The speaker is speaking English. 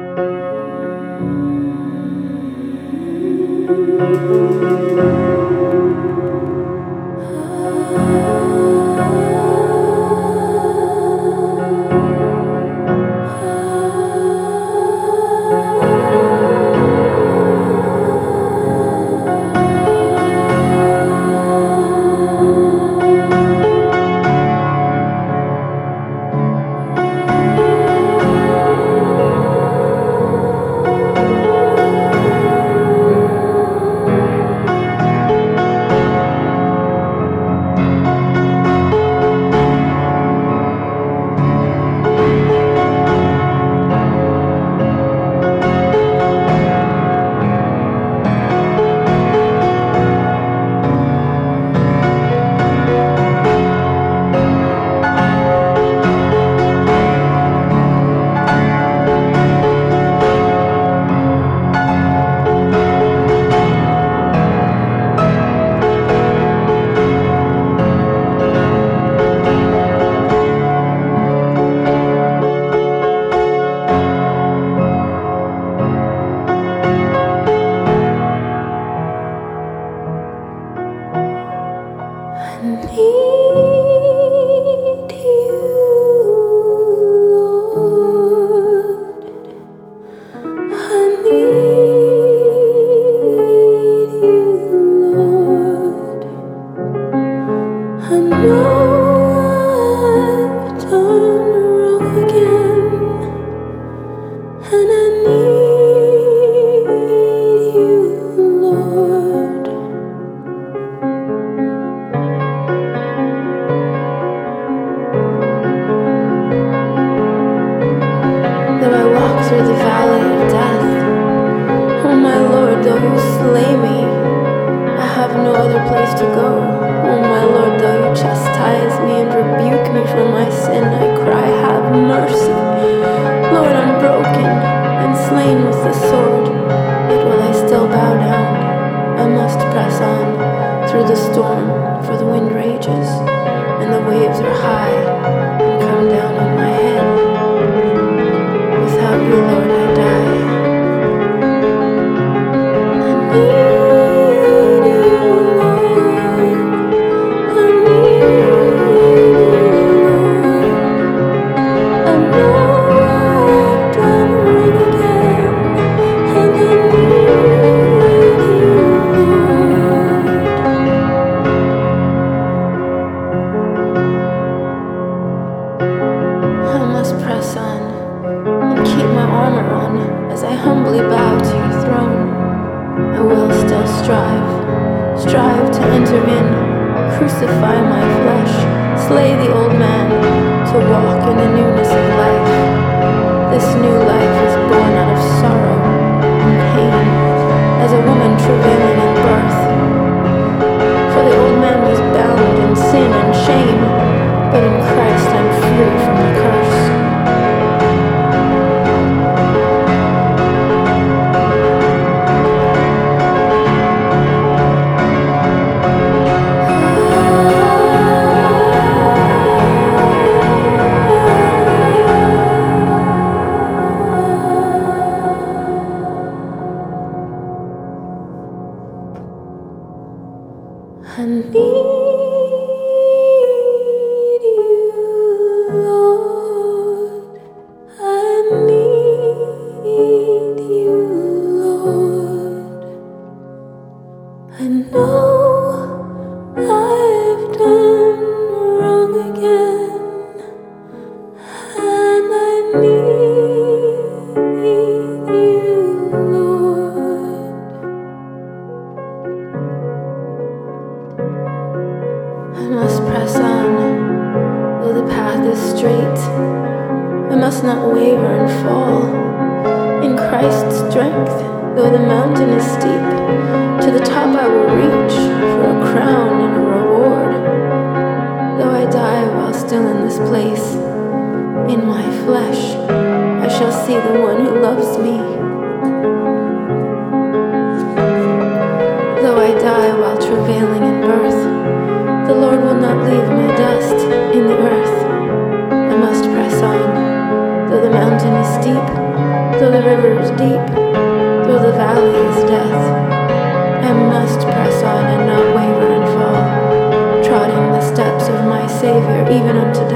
thank you. you slay me, I have no other place to go. Oh my Lord, though you chastise me and rebuke me for my sin, I cry, have mercy. Lord, I'm broken and slain with the sword, yet will I still bow down. I must press on through the storm, for the wind rages and the waves are high. strive to enter in, crucify my flesh, slay the old man, to walk in the newness of life. This new life is born out of sorrow. straight. Must not waver and fall. In Christ's strength, though the mountain is steep, to the top I will reach for a crown and a reward. Though I die while still in this place, in my flesh, I shall see the one who loves me. Though I die while travailing. Savior even unto